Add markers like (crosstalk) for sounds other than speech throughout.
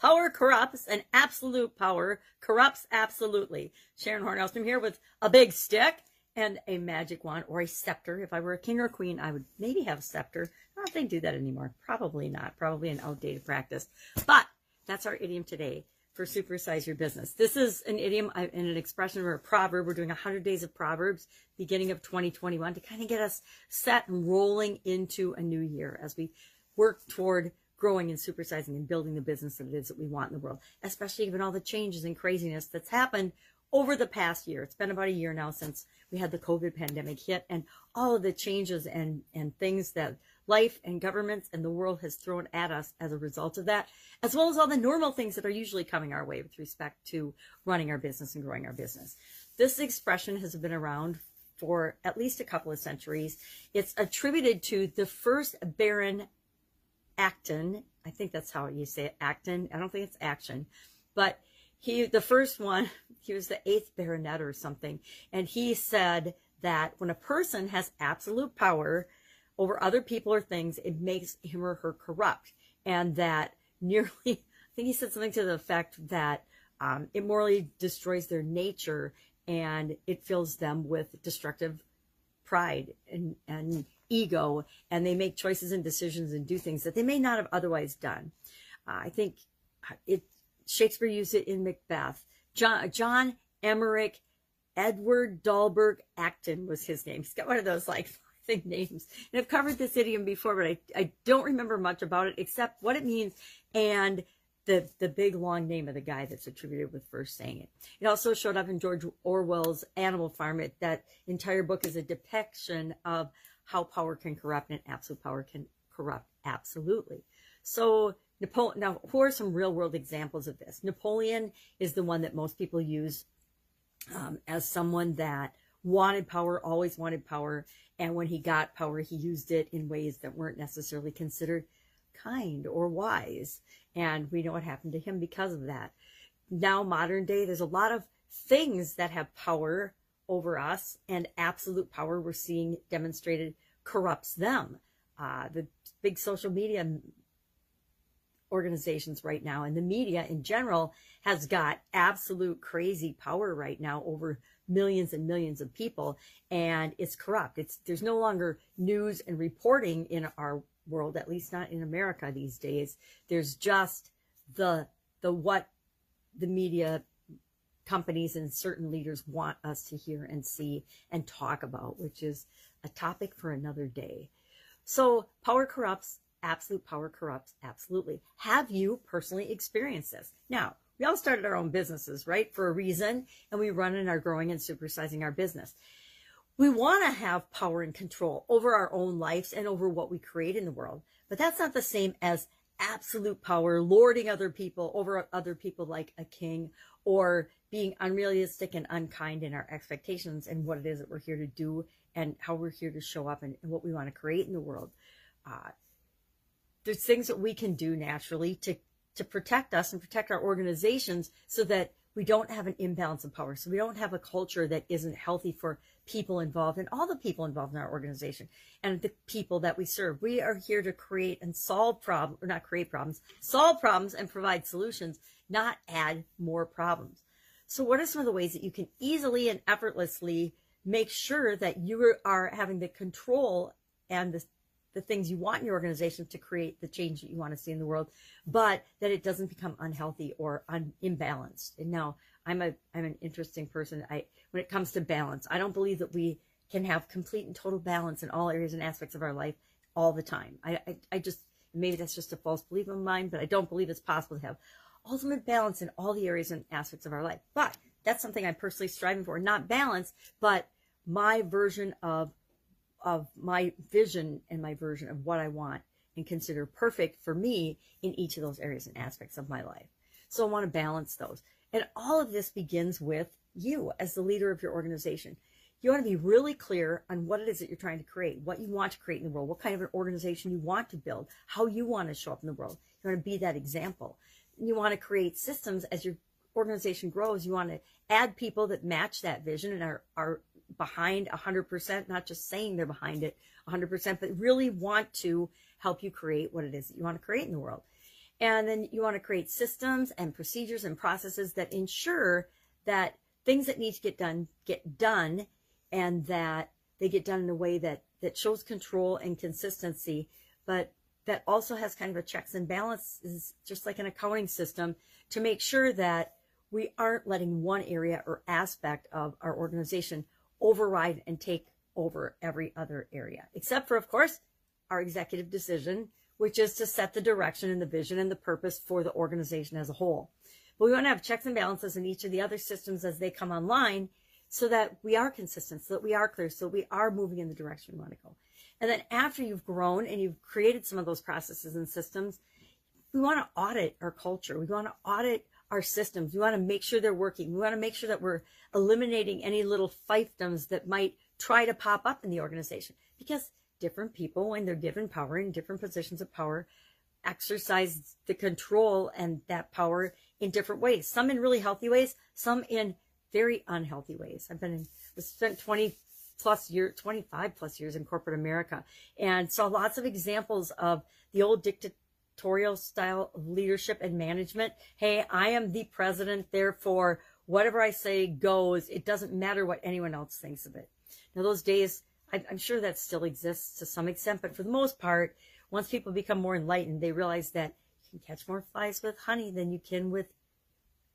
Power corrupts and absolute power corrupts absolutely. Sharon Hornell here with a big stick and a magic wand or a scepter. If I were a king or queen, I would maybe have a scepter. I don't think they do that anymore. Probably not. Probably an outdated practice. But that's our idiom today for supersize your business. This is an idiom and an expression or a proverb. We're doing 100 days of proverbs beginning of 2021 to kind of get us set and rolling into a new year as we work toward growing and supersizing and building the business that it is that we want in the world, especially given all the changes and craziness that's happened over the past year. It's been about a year now since we had the COVID pandemic hit and all of the changes and, and things that life and governments and the world has thrown at us as a result of that, as well as all the normal things that are usually coming our way with respect to running our business and growing our business. This expression has been around for at least a couple of centuries. It's attributed to the first Baron Acton. I think that's how you say it, Acton. I don't think it's action, but he, the first one, (laughs) he was the eighth baronet or something. And he said that when a person has absolute power over other people or things, it makes him or her corrupt. And that nearly, (laughs) I think he said something to the effect that um, it morally destroys their nature and it fills them with destructive pride and, and ego. And they make choices and decisions and do things that they may not have otherwise done. Uh, I think it Shakespeare used it in Macbeth. John, John Emerich Edward Dalberg Acton was his name. He's got one of those like (laughs) thing names. And I've covered this idiom before, but I, I don't remember much about it except what it means and the, the big long name of the guy that's attributed with first saying it. It also showed up in George Orwell's Animal Farm. It, that entire book is a depiction of how power can corrupt and absolute power can corrupt absolutely. So Napoleon, now, who are some real world examples of this? Napoleon is the one that most people use um, as someone that wanted power, always wanted power. And when he got power, he used it in ways that weren't necessarily considered kind or wise. And we know what happened to him because of that. Now, modern day, there's a lot of things that have power over us, and absolute power we're seeing demonstrated corrupts them. Uh, the big social media organizations right now and the media in general has got absolute crazy power right now over millions and millions of people and it's corrupt it's there's no longer news and reporting in our world at least not in america these days there's just the the what the media companies and certain leaders want us to hear and see and talk about which is a topic for another day so power corrupts absolute power corrupts absolutely. Have you personally experienced this? Now, we all started our own businesses, right? For a reason, and we run and are growing and supersizing our business. We want to have power and control over our own lives and over what we create in the world. But that's not the same as absolute power, lording other people over other people like a king, or being unrealistic and unkind in our expectations and what it is that we're here to do and how we're here to show up and, and what we want to create in the world. Uh, there's things that we can do naturally to to protect us and protect our organizations so that we don't have an imbalance of power. So we don't have a culture that isn't healthy for people involved and all the people involved in our organization and the people that we serve. We are here to create and solve problems, or not create problems, solve problems and provide solutions, not add more problems. So what are some of the ways that you can easily and effortlessly make sure that you are having the control and the the things you want in your organization to create the change that you want to see in the world, but that it doesn't become unhealthy or un- imbalanced. And now I'm a I'm an interesting person. I when it comes to balance, I don't believe that we can have complete and total balance in all areas and aspects of our life all the time. I I, I just maybe that's just a false belief of mine, but I don't believe it's possible to have ultimate balance in all the areas and aspects of our life. But that's something I'm personally striving for, not balance, but my version of of my vision and my version of what I want and consider perfect for me in each of those areas and aspects of my life. So I want to balance those. And all of this begins with you as the leader of your organization. You want to be really clear on what it is that you're trying to create, what you want to create in the world, what kind of an organization you want to build, how you want to show up in the world. You want to be that example. You want to create systems as your organization grows. You want to add people that match that vision and are, are behind 100%, not just saying they're behind it 100%, but really want to help you create what it is that you want to create in the world. And then you want to create systems and procedures and processes that ensure that things that need to get done get done and that they get done in a way that that shows control and consistency, but that also has kind of a checks and balances, just like an accounting system, to make sure that we aren't letting one area or aspect of our organization override and take over every other area, except for, of course, our executive decision, which is to set the direction and the vision and the purpose for the organization as a whole. But we want to have checks and balances in each of the other systems as they come online so that we are consistent, so that we are clear, so we are moving in the direction we want to go. And then after you've grown and you've created some of those processes and systems, we want to audit our culture. We want to audit our systems. We want to make sure they're working. We want to make sure that we're eliminating any little fiefdoms that might try to pop up in the organization because different people, when they're given power in different positions of power, exercise the control and that power in different ways. Some in really healthy ways, some in very unhealthy ways. I've been in, spent 20 plus year, 25 plus years in corporate America and saw lots of examples of the old dictatorial style of leadership and management. Hey, I am the president, therefore whatever I say goes. It doesn't matter what anyone else thinks of it. Now those days, I'm sure that still exists to some extent, but for the most part, once people become more enlightened, they realize that you can catch more flies with honey than you can with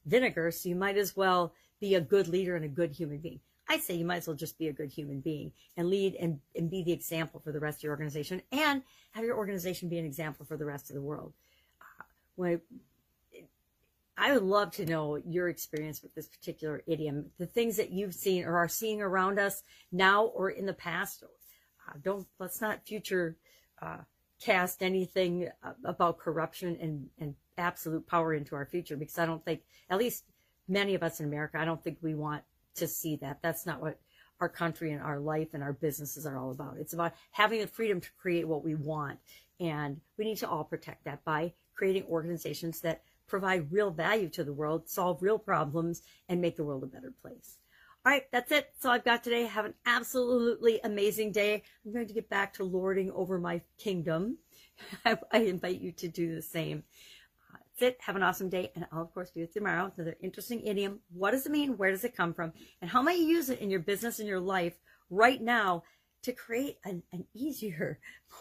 vinegar. So you might as well be a good leader and a good human being. I say you might as well just be a good human being and lead and, and be the example for the rest of your organization and have your organization be an example for the rest of the world. Uh, when I, I would love to know your experience with this particular idiom, the things that you've seen or are seeing around us now or in the past. Uh, don't let's not future uh, cast anything about corruption and, and absolute power into our future because I don't think, at least many of us in America, I don't think we want to see that. That's not what our country and our life and our businesses are all about. It's about having the freedom to create what we want. And we need to all protect that by creating organizations that provide real value to the world, solve real problems, and make the world a better place. All right, that's it. That's all I've got today. Have an absolutely amazing day. I'm going to get back to lording over my kingdom. (laughs) I, invite you to do the same. It. Have an awesome day. And I'll, of course, be with you tomorrow with another interesting idiom. What does it mean? Where does it come from? And how might you use it in your business and your life right now to create an, an easier,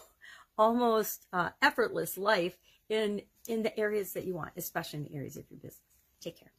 (laughs) almost uh, effortless life in, in the areas that you want, especially in the areas of your business. Take care.